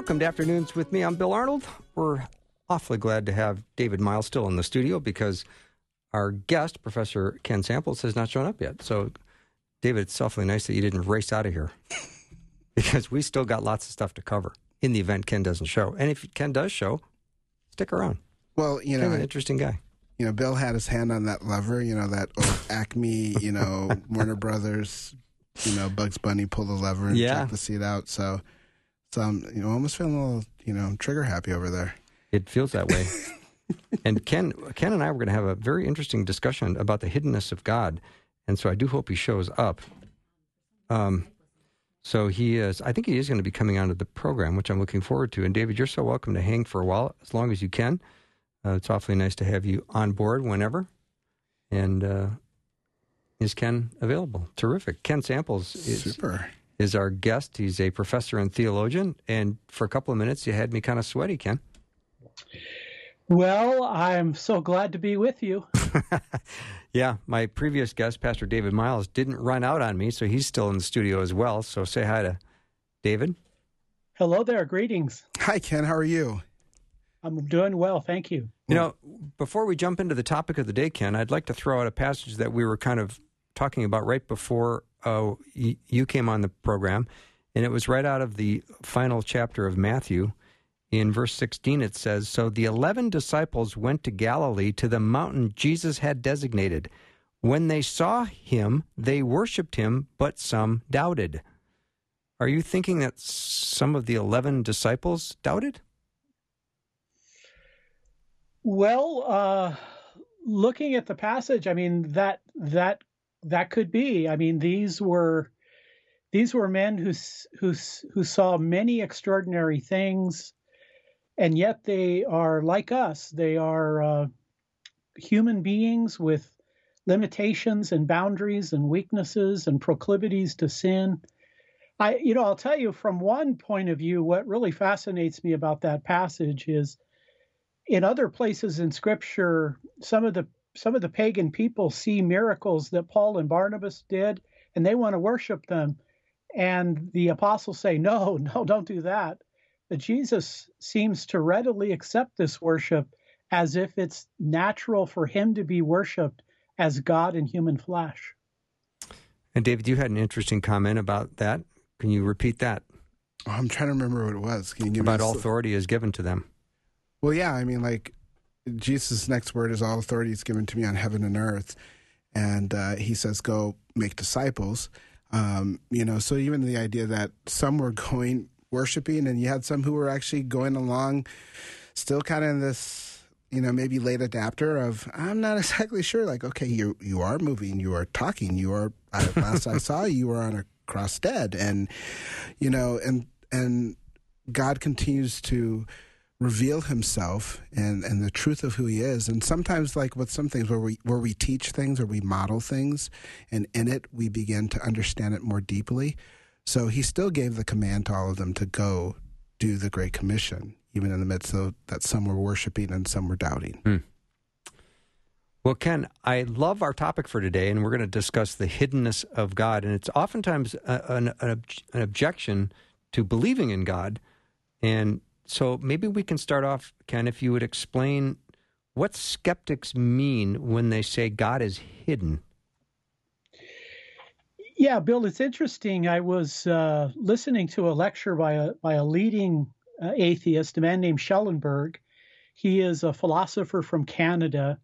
Welcome to Afternoons with me. I'm Bill Arnold. We're awfully glad to have David Miles still in the studio because our guest, Professor Ken Samples, has not shown up yet. So, David, it's awfully nice that you didn't race out of here because we still got lots of stuff to cover in the event Ken doesn't show. And if Ken does show, stick around. Well, you Ken's know, an interesting guy. you know, Bill had his hand on that lever. You know that Acme, you know, Warner Brothers, you know, Bugs Bunny pull the lever and Yeah. check the seat out. So, so I'm, you know, almost feeling a little, you know, trigger happy over there. It feels that way. and Ken, Ken and I were going to have a very interesting discussion about the hiddenness of God, and so I do hope he shows up. Um, so he is. I think he is going to be coming onto the program, which I'm looking forward to. And David, you're so welcome to hang for a while, as long as you can. Uh, it's awfully nice to have you on board whenever. And uh, is Ken available? Terrific. Ken Samples is Super. Is our guest. He's a professor and theologian. And for a couple of minutes, you had me kind of sweaty, Ken. Well, I'm so glad to be with you. Yeah, my previous guest, Pastor David Miles, didn't run out on me, so he's still in the studio as well. So say hi to David. Hello there. Greetings. Hi, Ken. How are you? I'm doing well. Thank you. You know, before we jump into the topic of the day, Ken, I'd like to throw out a passage that we were kind of talking about right before uh, you came on the program, and it was right out of the final chapter of Matthew. In verse 16, it says So the eleven disciples went to Galilee to the mountain Jesus had designated. When they saw him, they worshiped him, but some doubted. Are you thinking that some of the 11 disciples doubted? Well, uh, looking at the passage, I mean that that that could be. I mean these were these were men who who who saw many extraordinary things, and yet they are like us. They are uh, human beings with limitations and boundaries and weaknesses and proclivities to sin. I, you know, I'll tell you from one point of view, what really fascinates me about that passage is in other places in scripture some of the some of the pagan people see miracles that paul and barnabas did and they want to worship them and the apostles say no no don't do that but jesus seems to readily accept this worship as if it's natural for him to be worshiped as god in human flesh And David, you had an interesting comment about that. Can you repeat that? Oh, I'm trying to remember what it was. Can you give About me all a, authority is given to them. Well, yeah. I mean, like Jesus' next word is all authority is given to me on heaven and earth, and uh, he says, "Go make disciples." Um, you know, so even the idea that some were going worshiping, and you had some who were actually going along, still kind of in this, you know, maybe late adapter of I'm not exactly sure. Like, okay, you you are moving, you are talking, you are. Last I saw you were on a cross dead, and you know, and and God continues to reveal himself and, and the truth of who he is. And sometimes like with some things where we where we teach things or we model things and in it we begin to understand it more deeply. So he still gave the command to all of them to go do the Great Commission, even in the midst of that some were worshiping and some were doubting. Hmm. Well, Ken, I love our topic for today, and we're going to discuss the hiddenness of God. And it's oftentimes a, an, an objection to believing in God. And so maybe we can start off, Ken, if you would explain what skeptics mean when they say God is hidden. Yeah, Bill, it's interesting. I was uh, listening to a lecture by a by a leading uh, atheist, a man named Schellenberg. He is a philosopher from Canada,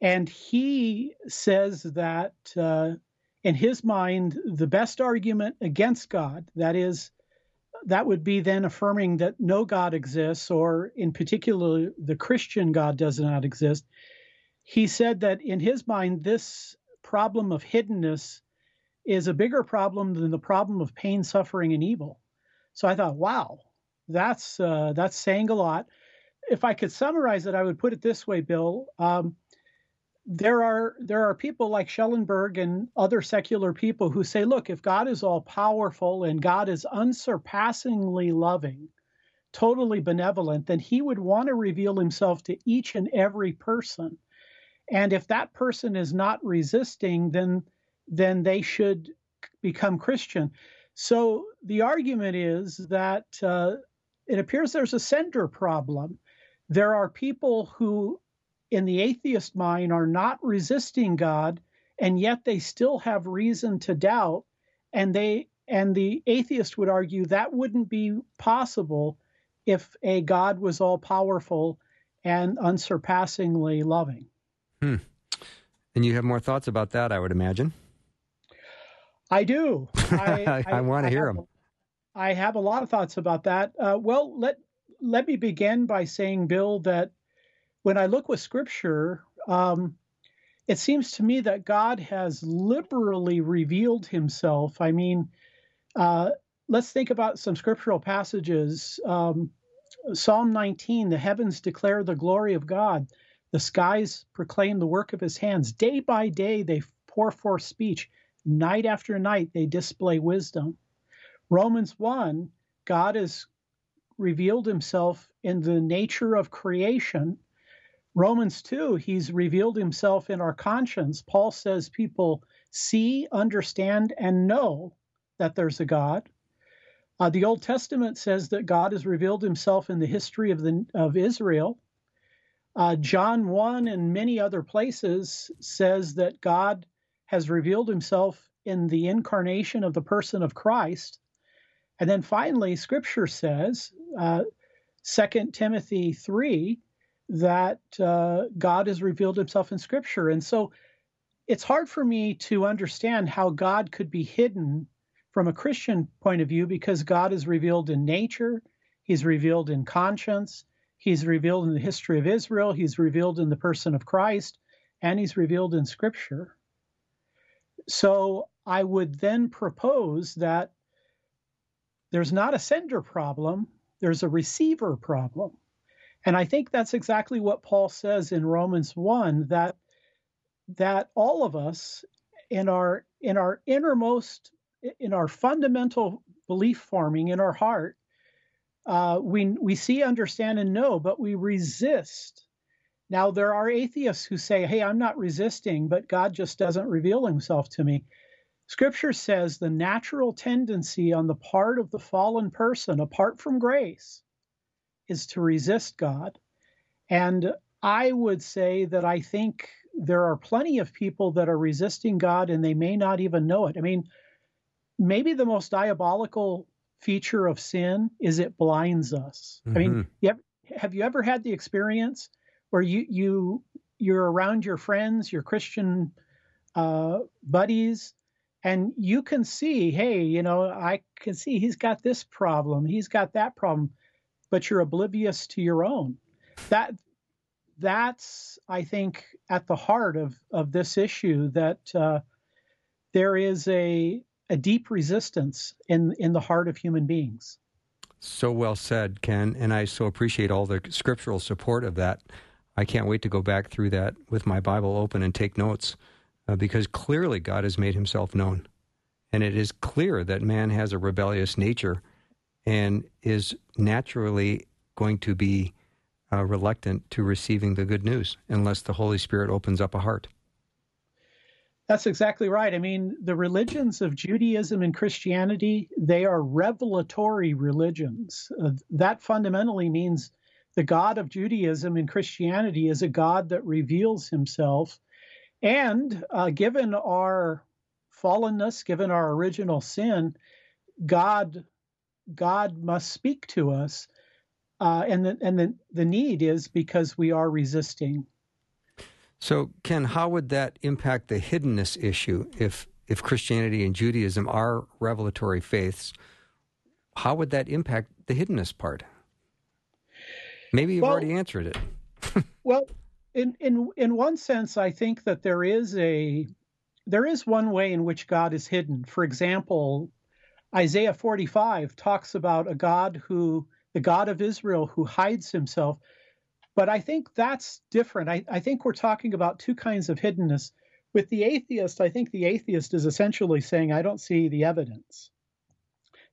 and he says that uh, in his mind, the best argument against God, that is, that would be then affirming that no God exists, or in particular, the Christian God does not exist. He said that in his mind, this problem of hiddenness is a bigger problem than the problem of pain, suffering, and evil. So I thought, wow, that's uh, that's saying a lot. If I could summarize it, I would put it this way, Bill. Um, there are there are people like Schellenberg and other secular people who say, look, if God is all powerful and God is unsurpassingly loving, totally benevolent, then he would want to reveal himself to each and every person. And if that person is not resisting, then then they should become Christian. So the argument is that uh, it appears there's a sender problem. There are people who in the atheist mind are not resisting God, and yet they still have reason to doubt. And they and the atheist would argue that wouldn't be possible if a God was all powerful and unsurpassingly loving. Hmm. And you have more thoughts about that, I would imagine. I do. I, I, I want to hear them. I have a lot of thoughts about that. Uh, well, let let me begin by saying, Bill, that when I look with Scripture, um, it seems to me that God has liberally revealed Himself. I mean, uh, let's think about some scriptural passages. Um, Psalm 19: The heavens declare the glory of God; the skies proclaim the work of His hands. Day by day they pour forth speech; night after night they display wisdom. Romans 1: God has revealed Himself in the nature of creation Romans 2, he's revealed himself in our conscience. Paul says people see, understand, and know that there's a God. Uh, the Old Testament says that God has revealed himself in the history of, the, of Israel. Uh, John 1 and many other places says that God has revealed himself in the incarnation of the person of Christ. And then finally, Scripture says, uh, 2 Timothy 3, that uh, God has revealed himself in Scripture. And so it's hard for me to understand how God could be hidden from a Christian point of view because God is revealed in nature, He's revealed in conscience, He's revealed in the history of Israel, He's revealed in the person of Christ, and He's revealed in Scripture. So I would then propose that there's not a sender problem, there's a receiver problem. And I think that's exactly what Paul says in Romans 1 that that all of us in our in our innermost in our fundamental belief forming in our heart uh, we we see understand and know but we resist. Now there are atheists who say hey i'm not resisting but god just doesn't reveal himself to me. Scripture says the natural tendency on the part of the fallen person apart from grace is to resist God. And I would say that I think there are plenty of people that are resisting God and they may not even know it. I mean, maybe the most diabolical feature of sin is it blinds us. Mm-hmm. I mean, mm-hmm. you have, have you ever had the experience where you you you're around your friends, your Christian uh, buddies, and you can see, hey, you know, I can see he's got this problem, he's got that problem but you're oblivious to your own. That that's I think at the heart of of this issue that uh, there is a a deep resistance in in the heart of human beings. So well said, Ken, and I so appreciate all the scriptural support of that. I can't wait to go back through that with my Bible open and take notes uh, because clearly God has made himself known. And it is clear that man has a rebellious nature and is naturally going to be uh, reluctant to receiving the good news unless the Holy Spirit opens up a heart. That's exactly right. I mean, the religions of Judaism and Christianity, they are revelatory religions. Uh, that fundamentally means the God of Judaism and Christianity is a God that reveals himself. And uh, given our fallenness, given our original sin, God God must speak to us. Uh, and the, and the, the need is because we are resisting. So, Ken, how would that impact the hiddenness issue if, if Christianity and Judaism are revelatory faiths? How would that impact the hiddenness part? Maybe you've well, already answered it. well, in, in in one sense, I think that there is a there is one way in which God is hidden. For example, Isaiah 45 talks about a God who, the God of Israel, who hides himself. But I think that's different. I, I think we're talking about two kinds of hiddenness. With the atheist, I think the atheist is essentially saying, I don't see the evidence.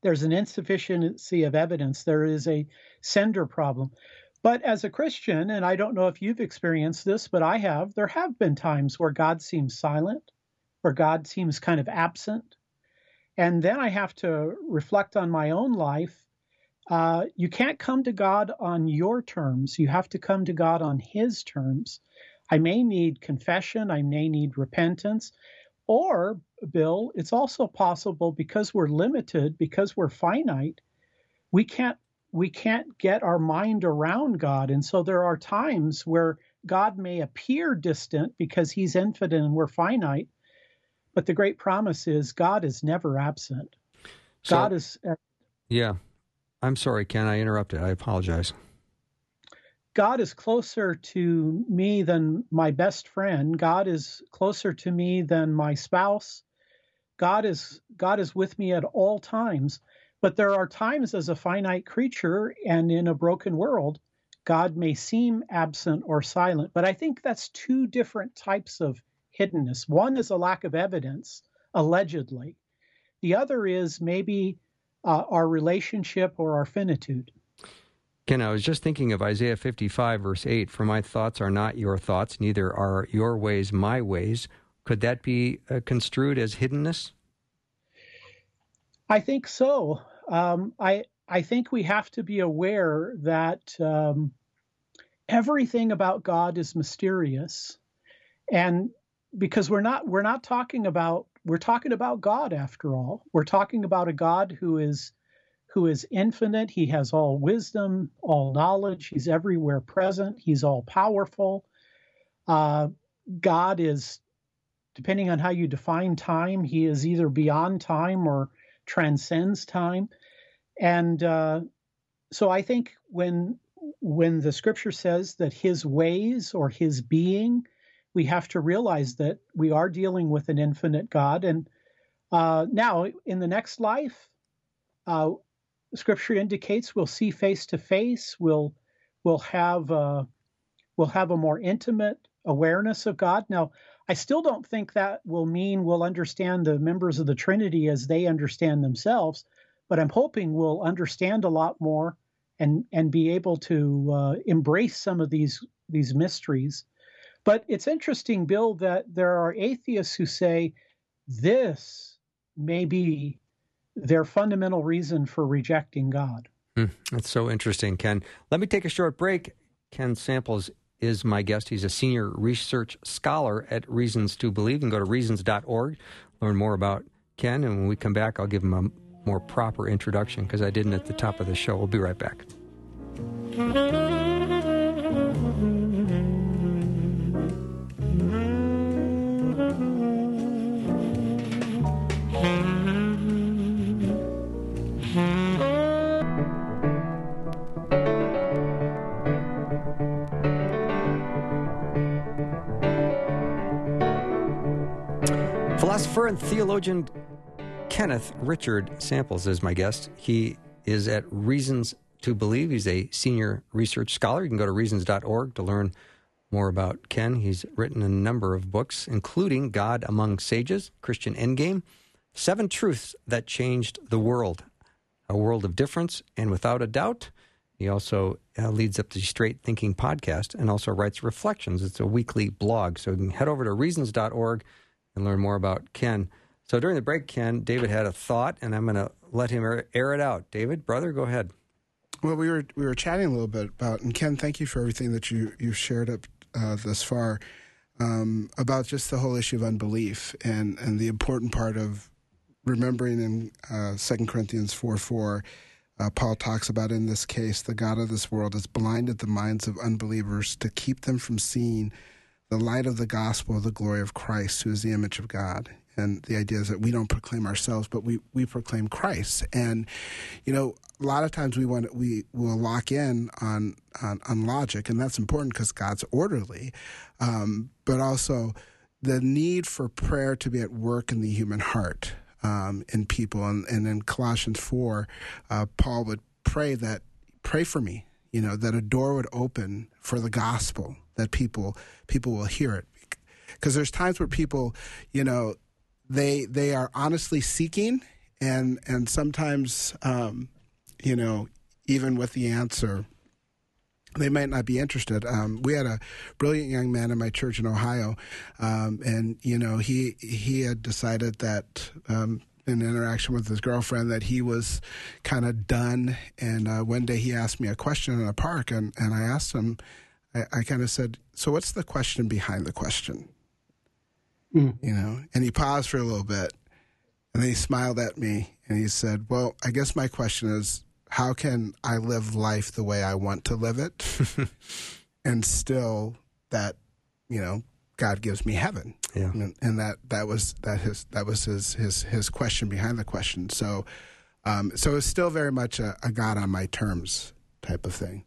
There's an insufficiency of evidence. There is a sender problem. But as a Christian, and I don't know if you've experienced this, but I have, there have been times where God seems silent, where God seems kind of absent. And then I have to reflect on my own life. Uh, you can't come to God on your terms. You have to come to God on His terms. I may need confession, I may need repentance. Or, Bill, it's also possible because we're limited, because we're finite, we can't we can't get our mind around God. And so there are times where God may appear distant because he's infinite and we're finite. But the great promise is God is never absent. So, God is. Yeah. I'm sorry, Ken. I interrupted. I apologize. God is closer to me than my best friend. God is closer to me than my spouse. God is God is with me at all times. But there are times as a finite creature and in a broken world, God may seem absent or silent. But I think that's two different types of hiddenness. One is a lack of evidence, allegedly. The other is maybe uh, our relationship or our finitude. Ken, I was just thinking of Isaiah 55, verse 8 For my thoughts are not your thoughts, neither are your ways my ways. Could that be uh, construed as hiddenness? I think so. Um, I I think we have to be aware that um, everything about God is mysterious, and because we're not we're not talking about we're talking about God after all. We're talking about a God who is who is infinite. He has all wisdom, all knowledge. He's everywhere present. He's all powerful. Uh, God is, depending on how you define time, he is either beyond time or transcends time. And uh, so I think when when the scripture says that his ways or his being, we have to realize that we are dealing with an infinite God. And uh, now, in the next life, uh, Scripture indicates we'll see face to face. We'll we'll have uh, we'll have a more intimate awareness of God. Now, I still don't think that will mean we'll understand the members of the Trinity as they understand themselves, but I'm hoping we'll understand a lot more and and be able to uh, embrace some of these these mysteries. But it's interesting, Bill, that there are atheists who say this may be their fundamental reason for rejecting God. Mm, that's so interesting, Ken. Let me take a short break. Ken Samples is my guest. He's a senior research scholar at Reasons to Believe. You can go to reasons.org, learn more about Ken, and when we come back, I'll give him a more proper introduction because I didn't at the top of the show. We'll be right back. Theologian Kenneth Richard Samples is my guest. He is at Reasons to Believe. He's a senior research scholar. You can go to reasons.org to learn more about Ken. He's written a number of books, including God Among Sages, Christian Endgame, Seven Truths That Changed the World, A World of Difference, and Without a Doubt. He also uh, leads up the Straight Thinking podcast and also writes Reflections. It's a weekly blog. So you can head over to reasons.org and learn more about Ken. So during the break, Ken, David had a thought, and I'm going to let him air, it out. David, brother, go ahead. Well, we were we were chatting a little bit about, and Ken, thank you for everything that you you've shared up uh, thus far um, about just the whole issue of unbelief and and the important part of remembering in uh, Second uh, Corinthians four four. Uh, Paul talks about in this case, the God of this world has blinded the minds of unbelievers to keep them from seeing the light of the gospel of the glory of Christ, who is the image of God. And the idea is that we don't proclaim ourselves, but we, we proclaim Christ. And, you know, a lot of times we want we will lock in on on, on logic, and that's important because God's orderly. Um, but also the need for prayer to be at work in the human heart. um, in people. And, and in Colossians 4, uh, Paul would pray that, pray for me, you know, that a door would open for the gospel, that people, people will hear it. Because there's times where people, you know, they, they are honestly seeking and, and sometimes, um, you know, even with the answer, they might not be interested. Um, we had a brilliant young man in my church in Ohio, um, and you know he he had decided that um, in interaction with his girlfriend that he was kind of done. And uh, one day he asked me a question in a park, and, and I asked him, I, I kind of said, "So what's the question behind the question?" Mm. You know, and he paused for a little bit, and then he smiled at me and he said, "Well, I guess my question is." how can I live life the way I want to live it, and still that you know God gives me heaven. Yeah, and, and, that that was that his that was his his his question behind the question. So, um, so it's still very much a, a, God on my terms type of thing.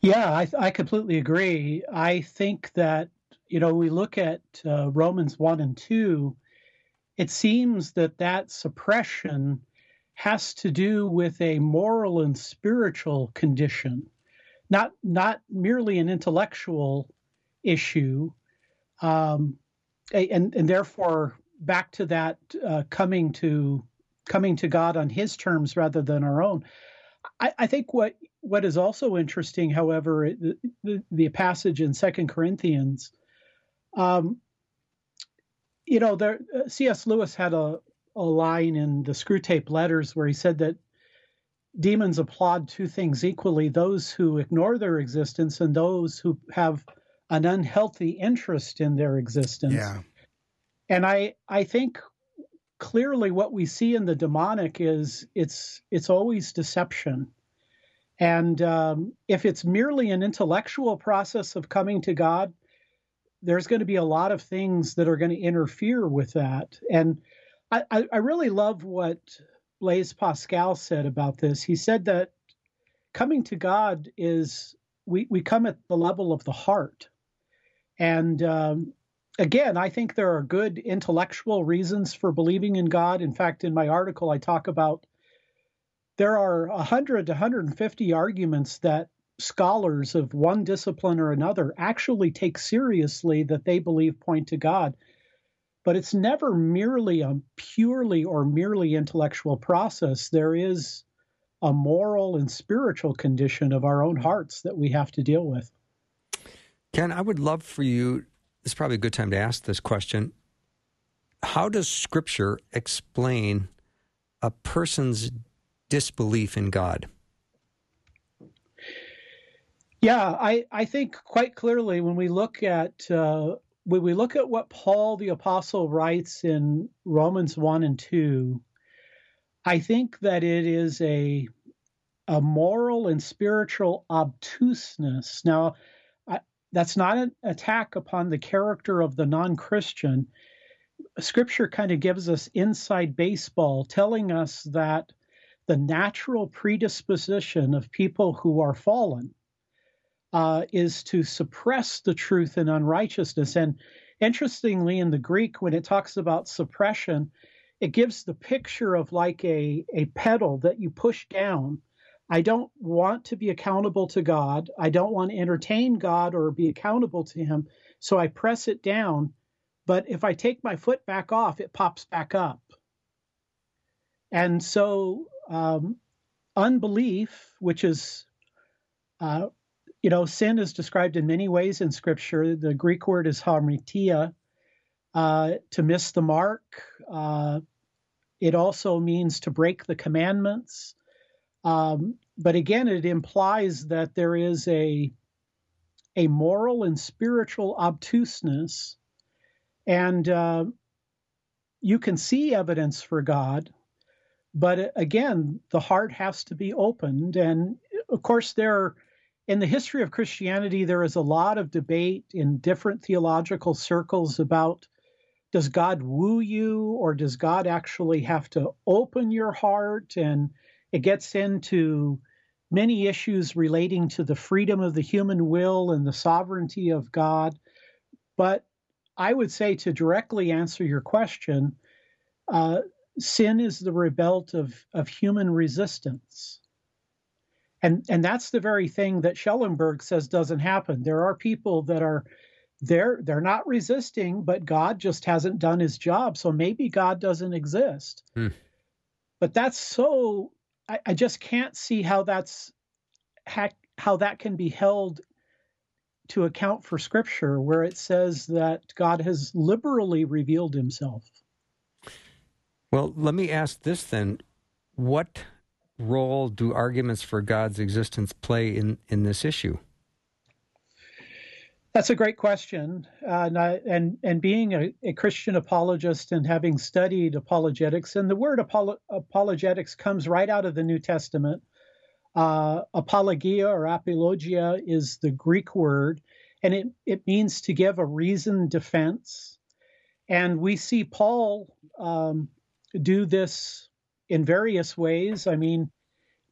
Yeah, I, I completely agree. I think that you know we look at uh, Romans one and two. It seems that that suppression has to do with a moral and spiritual condition, not not merely an intellectual issue, um, and and therefore back to that uh, coming to coming to God on His terms rather than our own. I, I think what what is also interesting, however, the, the, the passage in Second Corinthians. Um, you know, there uh, C.S. Lewis had a a line in the Screwtape Letters where he said that demons applaud two things equally those who ignore their existence and those who have an unhealthy interest in their existence. Yeah. And I I think clearly what we see in the demonic is it's it's always deception. And um, if it's merely an intellectual process of coming to God, there's going to be a lot of things that are going to interfere with that. And I, I really love what Blaise Pascal said about this. He said that coming to God is we, we come at the level of the heart. And um, again, I think there are good intellectual reasons for believing in God. In fact, in my article, I talk about there are 100 to 150 arguments that scholars of one discipline or another actually take seriously that they believe point to God but it's never merely a purely or merely intellectual process. There is a moral and spiritual condition of our own hearts that we have to deal with. Ken, I would love for you, this is probably a good time to ask this question. How does Scripture explain a person's disbelief in God? Yeah, I, I think quite clearly when we look at uh, when we look at what Paul the Apostle writes in Romans 1 and 2, I think that it is a, a moral and spiritual obtuseness. Now, I, that's not an attack upon the character of the non Christian. Scripture kind of gives us inside baseball, telling us that the natural predisposition of people who are fallen uh, is to suppress the truth in unrighteousness. And interestingly, in the Greek, when it talks about suppression, it gives the picture of like a, a pedal that you push down. I don't want to be accountable to God. I don't want to entertain God or be accountable to Him. So I press it down. But if I take my foot back off, it pops back up. And so um, unbelief, which is uh, you know, sin is described in many ways in Scripture. The Greek word is hamartia, uh, to miss the mark. Uh, it also means to break the commandments. Um, but again, it implies that there is a a moral and spiritual obtuseness, and uh, you can see evidence for God, but uh, again, the heart has to be opened. And of course, there are in the history of Christianity, there is a lot of debate in different theological circles about does God woo you or does God actually have to open your heart? And it gets into many issues relating to the freedom of the human will and the sovereignty of God. But I would say to directly answer your question, uh, sin is the result of, of human resistance. And, and that's the very thing that Schellenberg says doesn't happen. There are people that are they're they're not resisting, but God just hasn't done his job. So maybe God doesn't exist. Hmm. But that's so I, I, just can't see how that's how, how that can be held to account for scripture where it says that God has liberally revealed himself. Well, let me ask this then. What role do arguments for God's existence play in, in this issue? That's a great question. Uh, and, I, and, and being a, a, Christian apologist and having studied apologetics, and the word apolo- apologetics comes right out of the New Testament. Uh, apologia or apologia is the Greek word, and it, it means to give a reasoned defense. And we see Paul um, do this in various ways. I mean,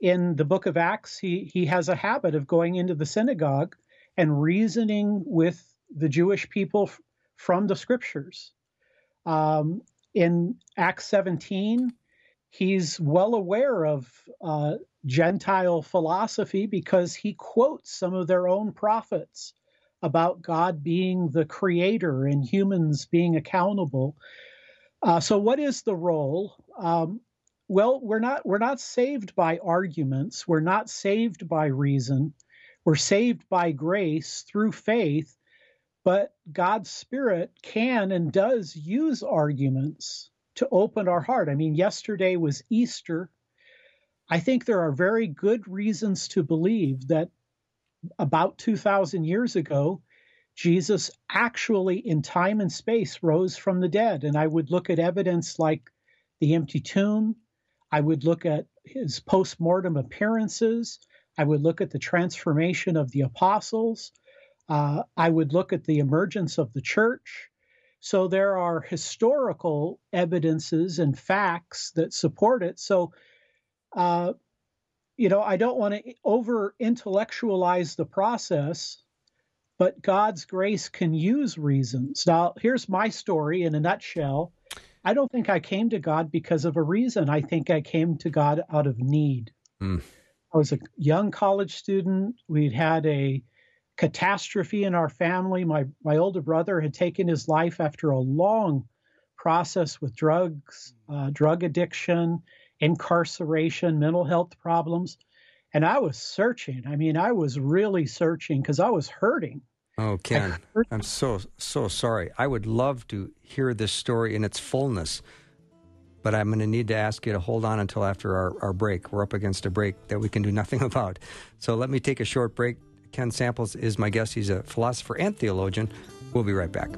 in the book of Acts, he, he has a habit of going into the synagogue and reasoning with the Jewish people f- from the scriptures. Um, in Acts 17, he's well aware of uh, Gentile philosophy because he quotes some of their own prophets about God being the creator and humans being accountable. Uh, so, what is the role? Um, well, we're not we're not saved by arguments. We're not saved by reason. We're saved by grace through faith, but God's Spirit can and does use arguments to open our heart. I mean, yesterday was Easter. I think there are very good reasons to believe that about 2,000 years ago, Jesus actually, in time and space, rose from the dead. And I would look at evidence like the empty tomb, I would look at his post-mortem appearances. I would look at the transformation of the apostles. Uh, I would look at the emergence of the church. So there are historical evidences and facts that support it. So, uh, you know, I don't want to over intellectualize the process, but God's grace can use reasons. Now, here's my story in a nutshell. I don't think I came to God because of a reason. I think I came to God out of need. Mm. I was a young college student. We'd had a catastrophe in our family. My my older brother had taken his life after a long process with drugs, uh, drug addiction, incarceration, mental health problems, and I was searching. I mean, I was really searching because I was hurting. Oh, Ken, I'm so, so sorry. I would love to hear this story in its fullness, but I'm going to need to ask you to hold on until after our, our break. We're up against a break that we can do nothing about. So let me take a short break. Ken Samples is my guest. He's a philosopher and theologian. We'll be right back.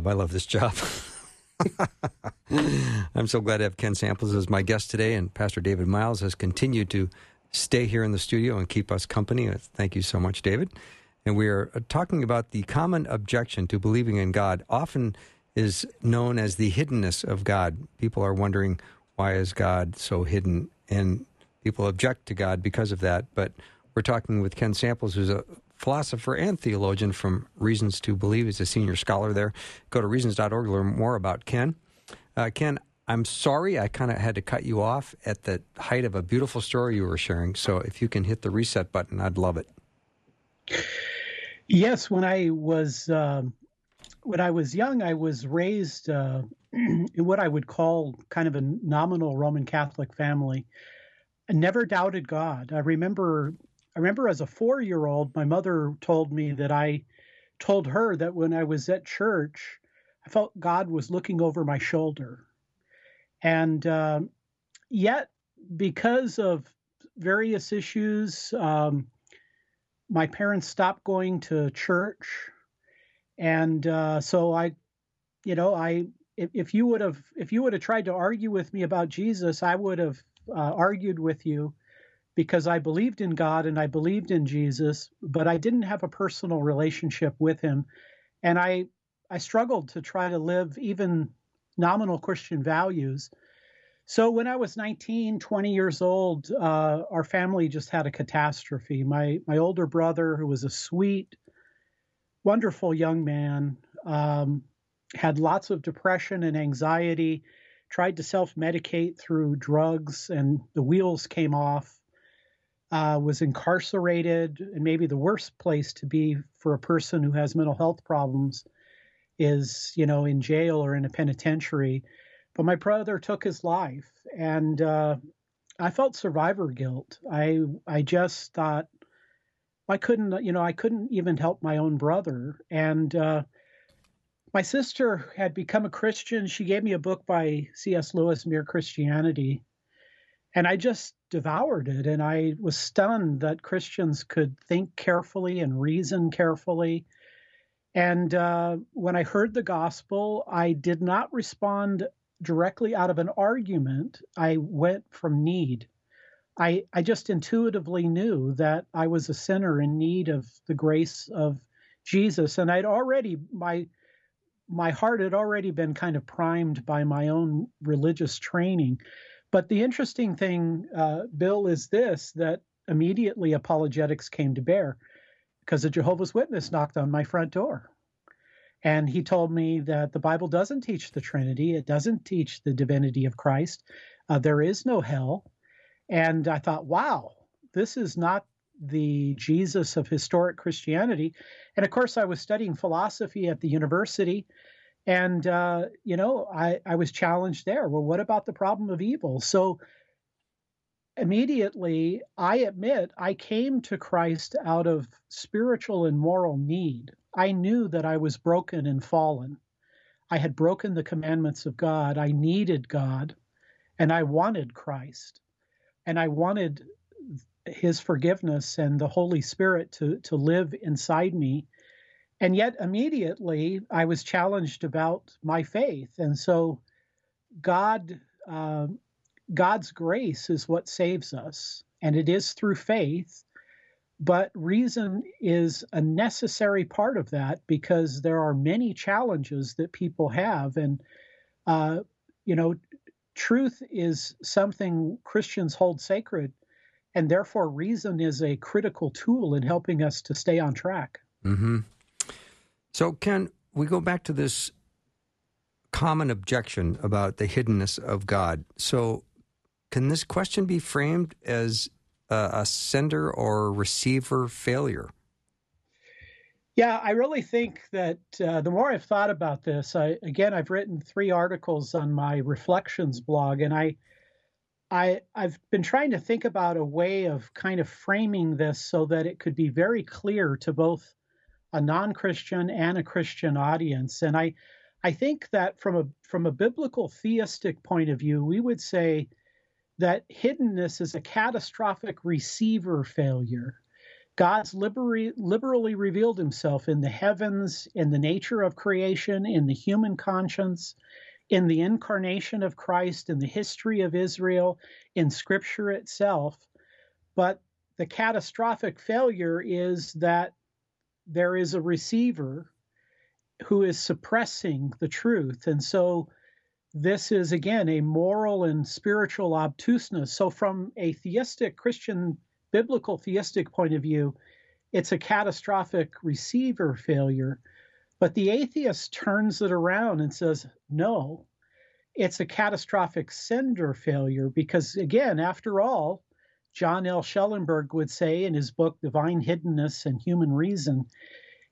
Job. I love this job. I'm so glad to have Ken Samples as my guest today, and Pastor David Miles has continued to stay here in the studio and keep us company. Uh, thank you so much, David. And we are uh, talking about the common objection to believing in God, often is known as the hiddenness of God. People are wondering why is God so hidden, and people object to God because of that. But we're talking with Ken Samples, who's a philosopher and theologian from Reasons to Believe. He's a senior scholar there. Go to reasons.org to learn more about Ken. Uh, Ken, I'm sorry I kind of had to cut you off at the height of a beautiful story you were sharing. So if you can hit the reset button, I'd love it. Yes, when I was um, when I was young, I was raised uh, in what I would call kind of a nominal Roman Catholic family. I never doubted God. I remember remember as a four year old, my mother told me that I told her that when I was at church, I felt God was looking over my shoulder. And uh, yet, because of various issues, um, my parents stopped going to church. And uh, so I, you know, I if, you would have if you would have tried to argue with me about Jesus, I would have uh, argued with you because I believed in God and I believed in Jesus, but I didn't have a personal relationship with him. And I I struggled to try to live even nominal Christian values. So when I was 19, 20 years old, uh, our family just had a catastrophe. My my older brother, who was a sweet, wonderful young man, um, had lots of depression and anxiety, tried to self medicate through drugs, and the wheels came off. Uh, was incarcerated, and maybe the worst place to be for a person who has mental health problems is, you know, in jail or in a penitentiary. But my brother took his life, and uh, I felt survivor guilt. I I just thought I couldn't, you know, I couldn't even help my own brother, and uh, my sister had become a Christian. She gave me a book by C.S. Lewis, Mere Christianity. And I just devoured it. And I was stunned that Christians could think carefully and reason carefully. And uh, when I heard the gospel, I did not respond directly out of an argument. I went from need. I, I just intuitively knew that I was a sinner in need of the grace of Jesus. And I'd already, my my heart had already been kind of primed by my own religious training. But the interesting thing, uh, Bill, is this that immediately apologetics came to bear because a Jehovah's Witness knocked on my front door. And he told me that the Bible doesn't teach the Trinity, it doesn't teach the divinity of Christ. Uh, there is no hell. And I thought, wow, this is not the Jesus of historic Christianity. And of course, I was studying philosophy at the university. And, uh, you know, I, I was challenged there. Well, what about the problem of evil? So immediately, I admit I came to Christ out of spiritual and moral need. I knew that I was broken and fallen. I had broken the commandments of God. I needed God, and I wanted Christ. And I wanted his forgiveness and the Holy Spirit to, to live inside me. And yet, immediately, I was challenged about my faith. And so, God, uh, God's grace is what saves us, and it is through faith. But reason is a necessary part of that because there are many challenges that people have. And, uh, you know, truth is something Christians hold sacred and therefore reason is a critical tool in helping us to stay on track. Mm-hmm. So, Ken, we go back to this common objection about the hiddenness of God. So, can this question be framed as a, a sender or receiver failure? Yeah, I really think that uh, the more I've thought about this, I, again, I've written three articles on my reflections blog, and I I, I've been trying to think about a way of kind of framing this so that it could be very clear to both a non-Christian and a Christian audience. And I, I think that from a from a biblical theistic point of view, we would say that hiddenness is a catastrophic receiver failure. God's liberally, liberally revealed himself in the heavens, in the nature of creation, in the human conscience, in the incarnation of Christ, in the history of Israel, in Scripture itself. But the catastrophic failure is that there is a receiver who is suppressing the truth. And so this is, again, a moral and spiritual obtuseness. So, from a theistic, Christian, biblical theistic point of view, it's a catastrophic receiver failure. But the atheist turns it around and says, no, it's a catastrophic sender failure because, again, after all, John L. Schellenberg would say in his book, Divine Hiddenness and Human Reason,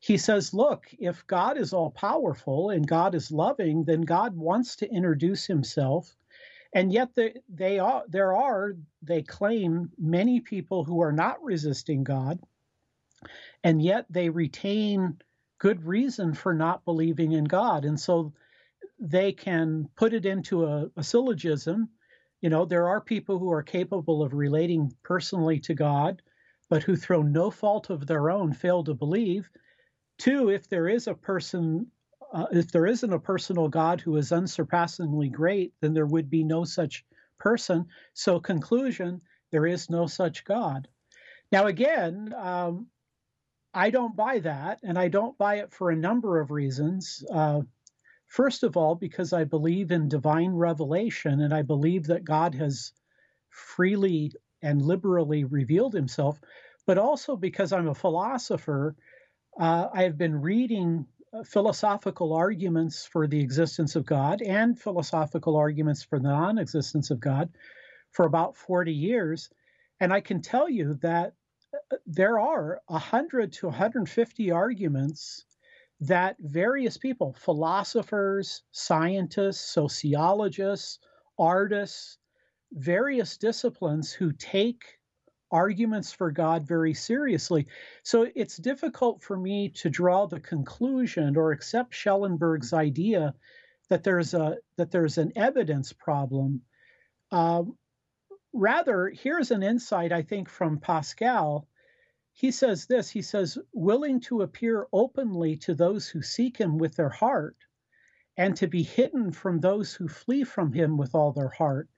he says, look, if God is all powerful and God is loving, then God wants to introduce himself. And yet they, they are, there are, they claim, many people who are not resisting God, and yet they retain good reason for not believing in God. And so they can put it into a, a syllogism. You know, there are people who are capable of relating personally to God, but who through no fault of their own fail to believe. Two, if there is a person, uh, if there isn't a personal God who is unsurpassingly great, then there would be no such person. So, conclusion, there is no such God. Now, again, um, I don't buy that, and I don't buy it for a number of reasons. Uh, first of all, because I believe in divine revelation, and I believe that God has freely and liberally revealed himself, but also because I'm a philosopher. Uh, I have been reading uh, philosophical arguments for the existence of God and philosophical arguments for the non existence of God for about 40 years. And I can tell you that uh, there are 100 to 150 arguments that various people, philosophers, scientists, sociologists, artists, various disciplines who take arguments for God very seriously. So it's difficult for me to draw the conclusion or accept Schellenberg's idea that there's a that there's an evidence problem. Um, rather, here's an insight I think from Pascal. He says this. He says, willing to appear openly to those who seek him with their heart, and to be hidden from those who flee from him with all their heart.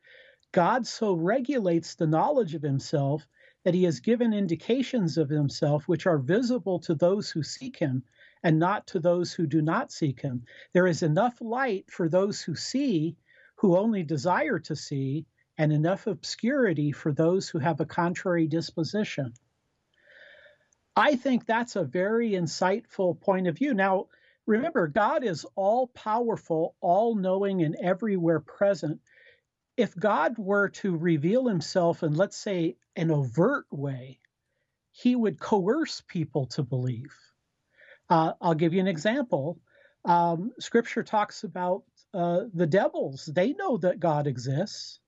God so regulates the knowledge of himself that he has given indications of himself which are visible to those who seek him and not to those who do not seek him. There is enough light for those who see, who only desire to see, and enough obscurity for those who have a contrary disposition. I think that's a very insightful point of view. Now, remember, God is all powerful, all knowing, and everywhere present if God were to reveal himself in, let's say, an overt way, he would coerce people to believe. Uh, I'll give you an example. Um, scripture talks about uh, the devils, they know that God exists,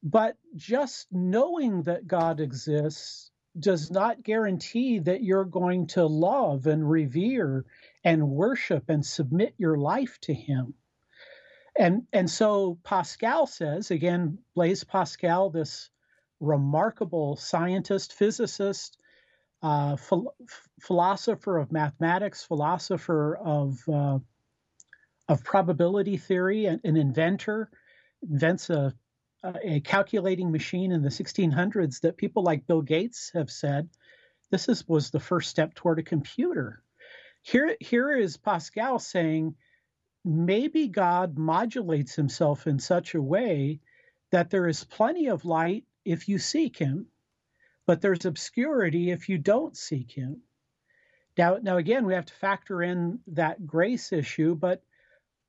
but just knowing that God exists does not guarantee that you're going to love and revere and worship and submit your life to him. And, and so Pascal says, again, Blaise Pascal, this remarkable scientist, physicist, uh, ph- philosopher of mathematics, philosopher of, uh, of probability theory, and an inventor, invents a, Uh, a calculating machine in the 1600s that people like Bill Gates have said this is, was the first step toward a computer. Here, here is Pascal saying, maybe God modulates himself in such a way that there is plenty of light if you seek him, but there's obscurity if you don't seek him. Now, now again, we have to factor in that grace issue, but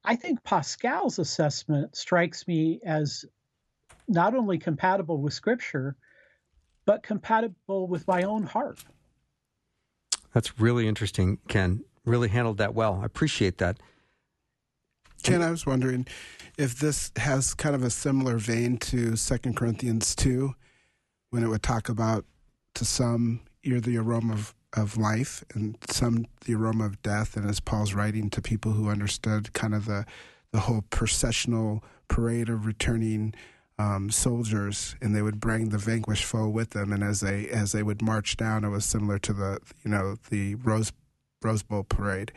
I think Pascal's assessment strikes me as not only compatible with Scripture, but compatible with my own heart. That's really interesting, Ken. Really handled that well. I appreciate that. Ken, I was wondering if this has kind of a similar vein to Second Corinthians 2, when it would talk about to some you're the aroma of, of life and some the aroma of death. And as Paul's writing to people who understood kind of the, the whole processional parade of returning um, soldiers, and they would bring the vanquished foe with them. And as they as they would march down, it was similar to the you know the Rose Rose Bowl parade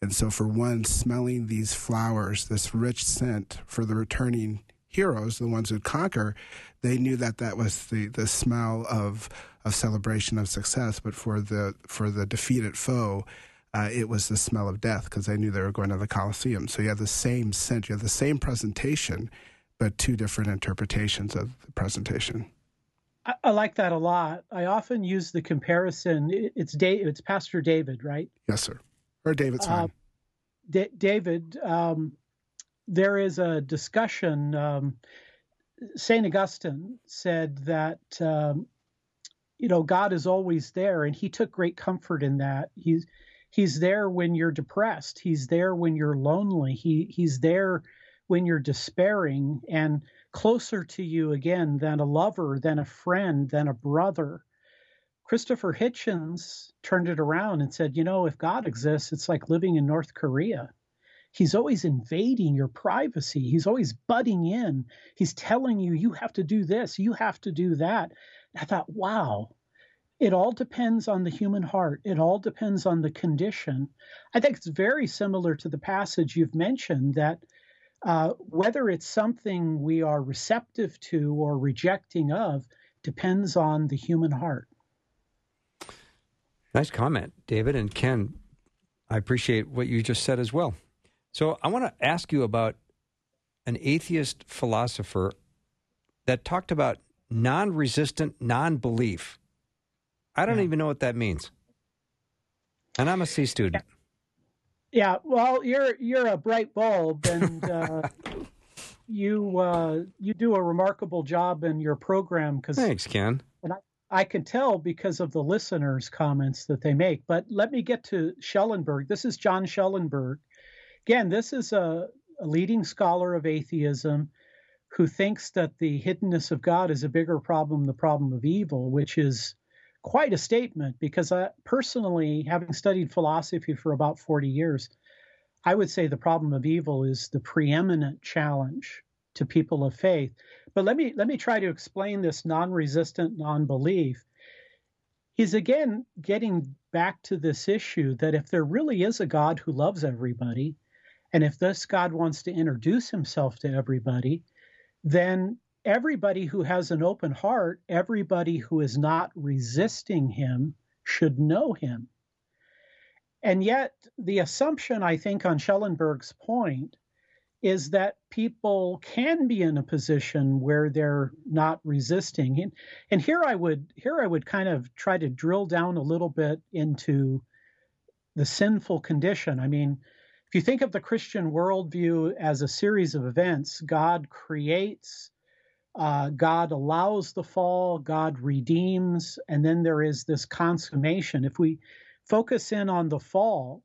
and so, for one, smelling these flowers, this rich scent for the returning heroes, the ones who conquer, they knew that that was the, the smell of of celebration of success. But for the for the defeated foe, uh, it was the smell of death because they knew they were going to the Colosseum. So you have the same scent, you have the same presentation, but two different interpretations of the presentation. I, I like that a lot. I often use the comparison. It's Dave, it's Pastor David, right? Yes, sir. Or David's fine. Uh, D- David, um, there is a discussion. Um, St. Augustine said that, um, you know, God is always there, and he took great comfort in that. He's He's there when you're depressed. He's there when you're lonely. He He's there when you're despairing and closer to you again than a lover, than a friend, than a brother. Christopher Hitchens turned it around and said, you know, if God exists, it's like living in North Korea. He's always invading your privacy. He's always butting in. He's telling you, you have to do this, you have to do that. I thought, wow, it all depends on the human heart. It all depends on the condition. I think it's very similar to the passage you've mentioned that uh, whether it's something we are receptive to or rejecting of depends on the human heart. Nice comment, David. And Ken, I appreciate what you just said as well. So I want to ask you about an atheist philosopher that talked about non resistant non belief. I don't yeah. even know what that means. And I'm a C student. Yeah, well, you're you're a bright bulb, and uh, you uh, you do a remarkable job in your program. Because thanks, Ken. And I, I can tell because of the listeners' comments that they make. But let me get to Schellenberg. This is John Schellenberg. Again, this is a, a leading scholar of atheism who thinks that the hiddenness of God is a bigger problem than the problem of evil, which is quite a statement because I personally, having studied philosophy for about 40 years, I would say the problem of evil is the preeminent challenge to people of faith. But let me let me try to explain this non-resistant non-belief. He's again getting back to this issue that if there really is a God who loves everybody, and if this God wants to introduce himself to everybody, then everybody who has an open heart, everybody who is not resisting him, should know him. And yet, the assumption, I think, on Schellenberg's point is that people can be in a position where they're not resisting. And, and here I would here I would kind of try to drill down a little bit into the sinful condition. I mean, if you think of the Christian worldview as a series of events, God creates, uh, God allows the fall, God redeems, and then there is this consummation. If we focus in on the fall,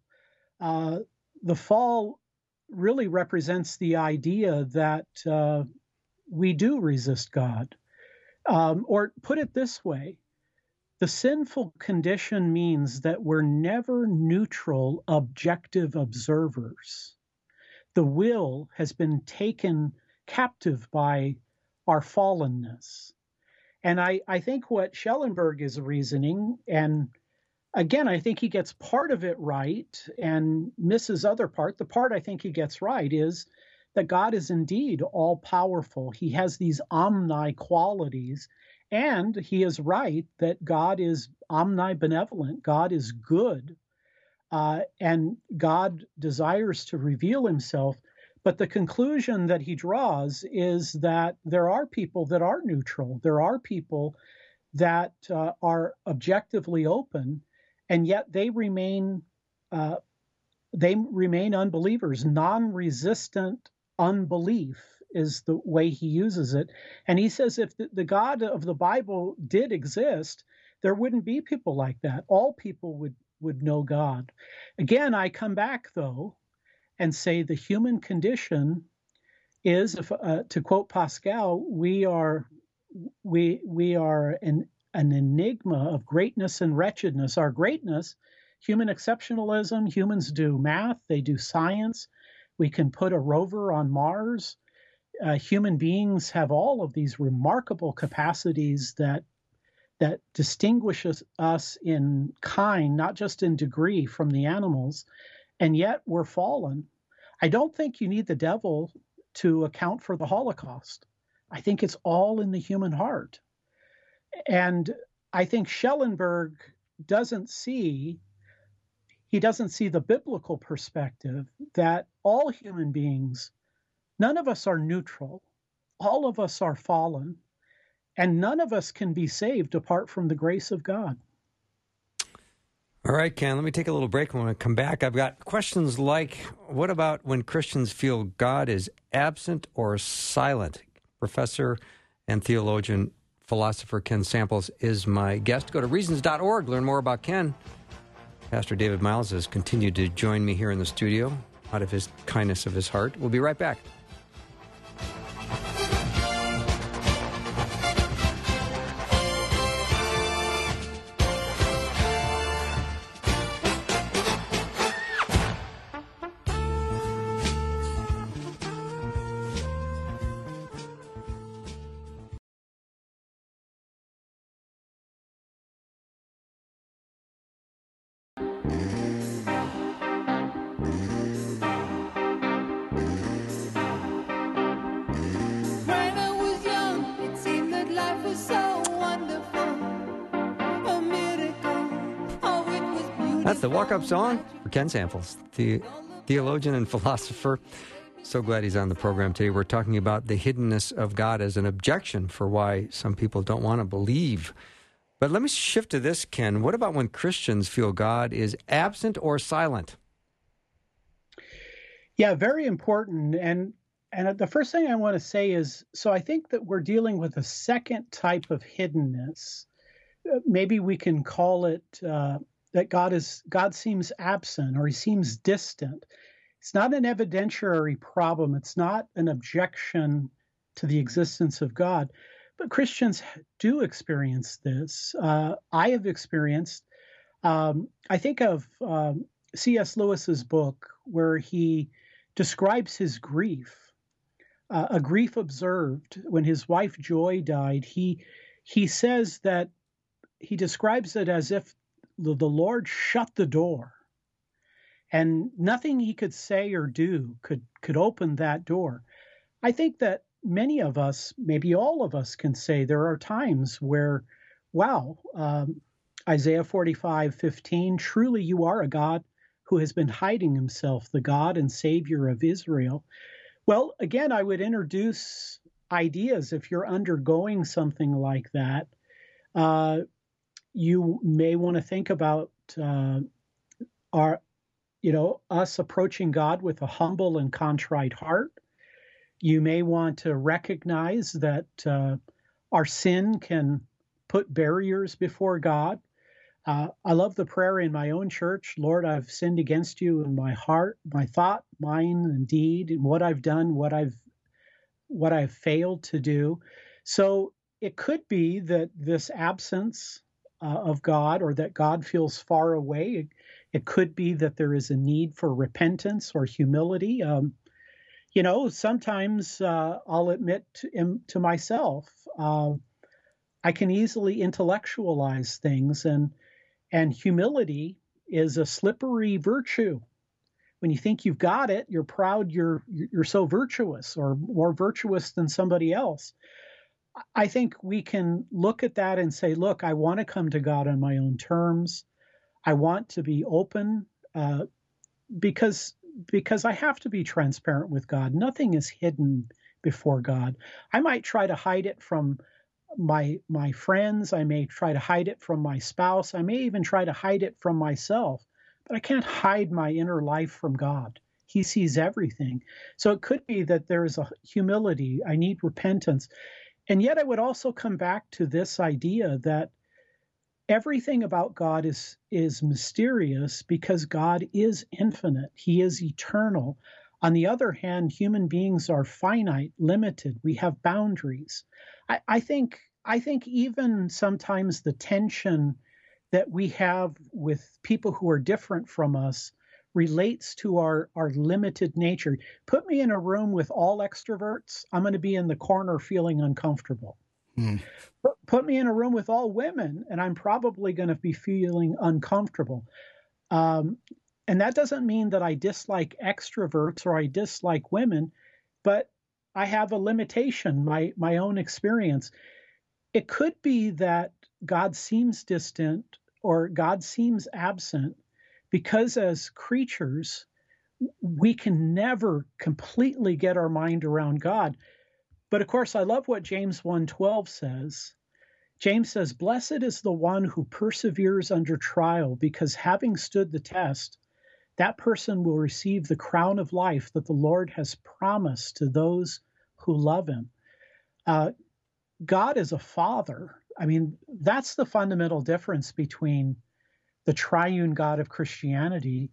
uh, the fall really represents the idea that uh, we do resist God. Um, or put it this way the sinful condition means that we're never neutral, objective observers. The will has been taken captive by our fallenness. And I, I think what Schellenberg is reasoning, and again, I think he gets part of it right and misses other part. The part I think he gets right is that God is indeed all powerful. He has these omni qualities, and he is right that God is omnibenevolent. God is good, uh, and God desires to reveal himself but the conclusion that he draws is that there are people that are neutral. There are people that uh, are objectively open, and yet they remain uh, they remain unbelievers. Non-resistant unbelief is the way he uses it, and he says if the, the God of the Bible did exist, there wouldn't be people like that. All people would would know God. Again, I come back though and say the human condition is, if, uh, to quote Pascal, we are we we are an an enigma of greatness and wretchedness. Our greatness, human exceptionalism. Humans do math, they do science. We can put a rover on Mars. Uh, human beings have all of these remarkable capacities that that distinguishes us in kind, not just in degree, from the animals and yet we're fallen. I don't think you need the devil to account for the Holocaust. I think it's all in the human heart. And I think Schellenberg doesn't see he doesn't see the biblical perspective that all human beings none of us are neutral. All of us are fallen and none of us can be saved apart from the grace of God. All right, Ken, let me take a little break. When I come back, I've got questions like what about when Christians feel God is absent or silent? Professor and theologian, philosopher Ken Samples is my guest. Go to reasons.org, learn more about Ken. Pastor David Miles has continued to join me here in the studio out of his kindness of his heart. We'll be right back. That's the walk up song for Ken Samples, the theologian and philosopher. So glad he's on the program today. We're talking about the hiddenness of God as an objection for why some people don't want to believe. But let me shift to this, Ken. What about when Christians feel God is absent or silent? Yeah, very important. And and the first thing I want to say is so I think that we're dealing with a second type of hiddenness. Uh, maybe we can call it uh, that God is God seems absent or he seems distant. It's not an evidentiary problem. It's not an objection to the existence of God. But Christians do experience this. Uh, I have experienced. Um, I think of um, C.S. Lewis's book where he describes his grief, uh, a grief observed when his wife Joy died. He he says that he describes it as if the, the Lord shut the door and nothing he could say or do could could open that door. I think that many of us, maybe all of us, can say there are times where, wow, um, Isaiah 45, 15, truly you are a God who has been hiding himself, the God and Savior of Israel. Well, again, I would introduce ideas if you're undergoing something like that. Uh, you may want to think about uh, our, you know, us approaching God with a humble and contrite heart. You may want to recognize that uh, our sin can put barriers before God. Uh, I love the prayer in my own church Lord, I've sinned against you in my heart, my thought, mind, and deed, and what I've done, what I've what I've failed to do. So it could be that this absence uh, of God or that God feels far away. It, it, could be that there is a need for repentance or humility. Um, you know, sometimes uh, I'll admit to, to myself, uh, I can easily intellectualize things, and and humility is a slippery virtue. When you think you've got it, you're proud you're you're so virtuous or more virtuous than somebody else. I think we can look at that and say, look, I want to come to God on my own terms. I want to be open uh, because because I have to be transparent with God. Nothing is hidden before God. I might try to hide it from my my friends. I may try to hide it from my spouse. I may even try to hide it from myself. But I can't hide my inner life from God. He sees everything. So it could be that there is a humility. I need repentance. And yet, I would also come back to this idea that everything about God is, is mysterious because God is infinite, He is eternal. On the other hand, human beings are finite, limited. We have boundaries. I, I think I think even sometimes the tension that we have with people who are different from us relates to our, our limited nature. Put me in a room with all extroverts, I'm going to be in the corner feeling uncomfortable. Mm. Put, put, me in a room with all women, and I'm probably going to be feeling uncomfortable. Um, and that doesn't mean that I dislike extroverts or I dislike women, but I have a limitation, my, my own experience. It could be that God seems distant or God seems absent because as creatures, we can never completely get our mind around God. But of course, I love what James 1:12 says. James says, "Blessed is the one who perseveres under trial, because having stood the test, that person will receive the crown of life that the Lord has promised to those who love him." Uh, God is a father. I mean, that's the fundamental difference between the triune God of Christianity,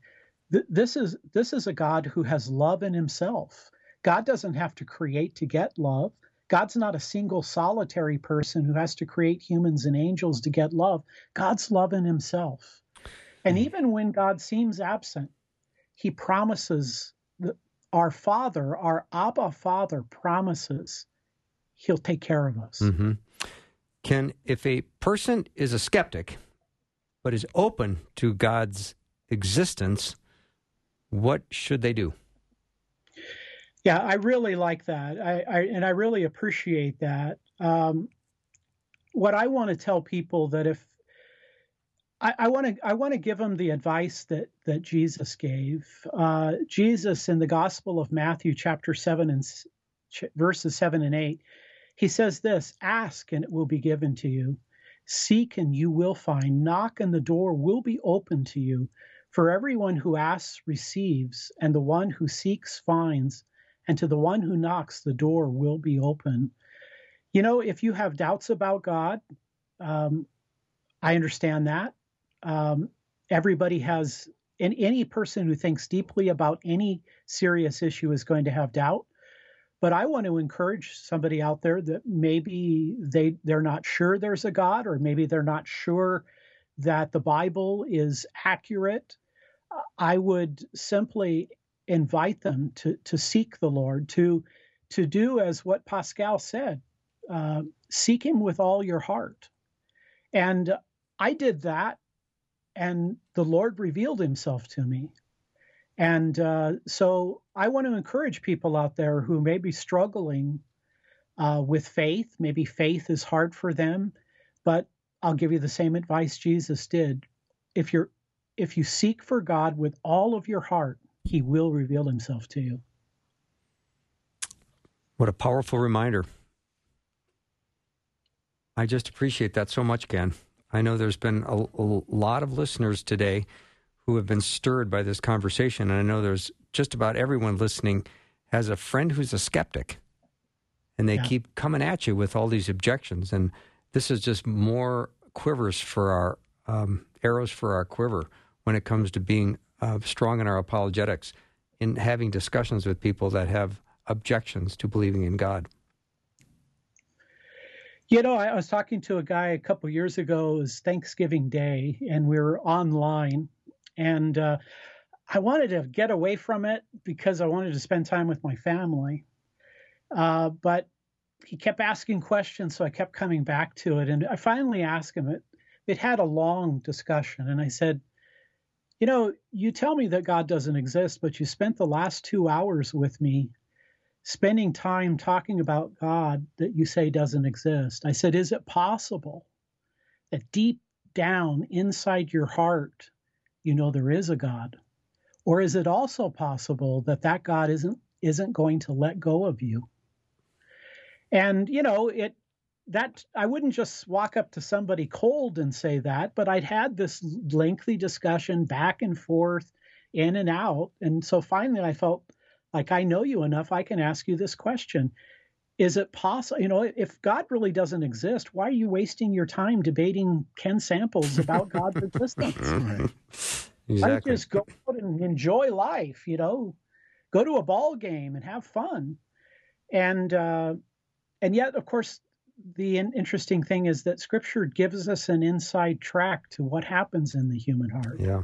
th- this is this is a God who has love in himself. God doesn't have to create to get love. God's not a single solitary person who has to create humans and angels to get love. God's love in himself. And mm even when God seems absent, he promises that our Father, our Abba Father, promises he'll take care of us. Mm-hmm. Ken, if a person is a skeptic, but is open to God's existence, what should they do? Yeah, I really like that. I, I and I really appreciate that. Um, what I want to tell people that if I want to I want to give them the advice that that Jesus gave. Uh, Jesus in the Gospel of Matthew, chapter seven and ch- verses seven and eight, he says this: "Ask and it will be given to you; seek and you will find; knock and the door will be open to you. For everyone who asks receives, and the one who seeks finds, and to the one who knocks the door will be open." You know, if you have doubts about God, um, I understand that. Um, everybody has, and any person who thinks deeply about any serious issue is going to have doubt. But I want to encourage somebody out there that maybe they they're not sure there's a God, or maybe they're not sure that the Bible is accurate. I would simply invite them to to seek the Lord, to to do as what Pascal said, uh, seek Him with all your heart. And I did that and the Lord revealed himself to me. And uh, so I want to encourage people out there who may be struggling uh, with faith. Maybe faith is hard for them, but I'll give you the same advice Jesus did. If you're if you seek for God with all of your heart, he will reveal himself to you. What a powerful reminder. I just appreciate that so much, Ken. I know there's been a, a, lot of listeners today who have been stirred by this conversation. And I know there's just about everyone listening has a friend who's a skeptic. And they yeah. keep coming at you with all these objections. And this is just more quivers for our um, arrows for our quiver when it comes to being uh, strong in our apologetics, in having discussions with people that have objections to believing in God. You know, I was talking to a guy a couple years ago. It was Thanksgiving Day, and we were online, and uh, I wanted to get away from it because I wanted to spend time with my family. Uh, but he kept asking questions, so I kept coming back to it. And I finally asked him it. It had a long discussion, and I said, "You know, you tell me that God doesn't exist, but you spent the last two hours with me spending time talking about God that you say doesn't exist. I said, Is it possible that deep down inside your heart, you know there is a God? Or is it also possible that that God isn't isn't going to let go of you? And you know, it that I wouldn't just walk up to somebody cold and say that, but I'd had this lengthy discussion back and forth, in and out. And so finally I felt like I know you enough, I can ask you this question. Is it possible, you know, if God really doesn't exist, why are you wasting your time debating Ken Samples about God's existence? right. Exactly. Why just go out and enjoy life, you know, go to a ball game and have fun. And uh, and yet, of course, the interesting thing is that Scripture gives us an inside track to what happens in the human heart. Yeah.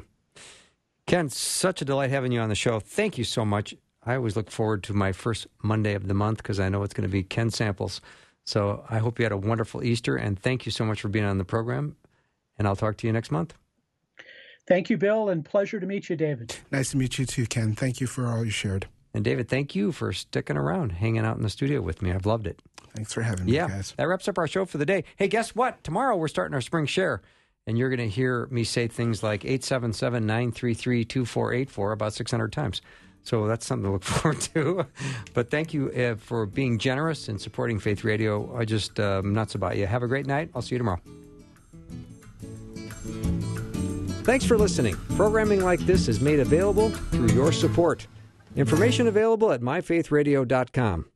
Ken, such a delight having you on the show. Thank you so much. I always look forward to my first Monday of the month because I know it's going to be Ken Samples. So I hope you had a wonderful Easter and thank you so much for being on the program. And I'll talk to you next month. Thank you, Bill, and pleasure to meet you, David. Nice to meet you too, Ken. Thank you for all you shared. And David, thank you for sticking around, hanging out in the studio with me. I've loved it. Thanks for having me, yeah, guys. That wraps up our show for the day. Hey, guess what? Tomorrow we're starting our spring share, and you're going to hear me say things like 877 933 2484 about 600 times. So that's something to look forward to. but thank you uh, for being generous and supporting Faith Radio. I just um, nuts about you. Have a great night. I'll see you tomorrow. Thanks for listening. Programming like this is made available through your support. Information available at myfaithradio.com.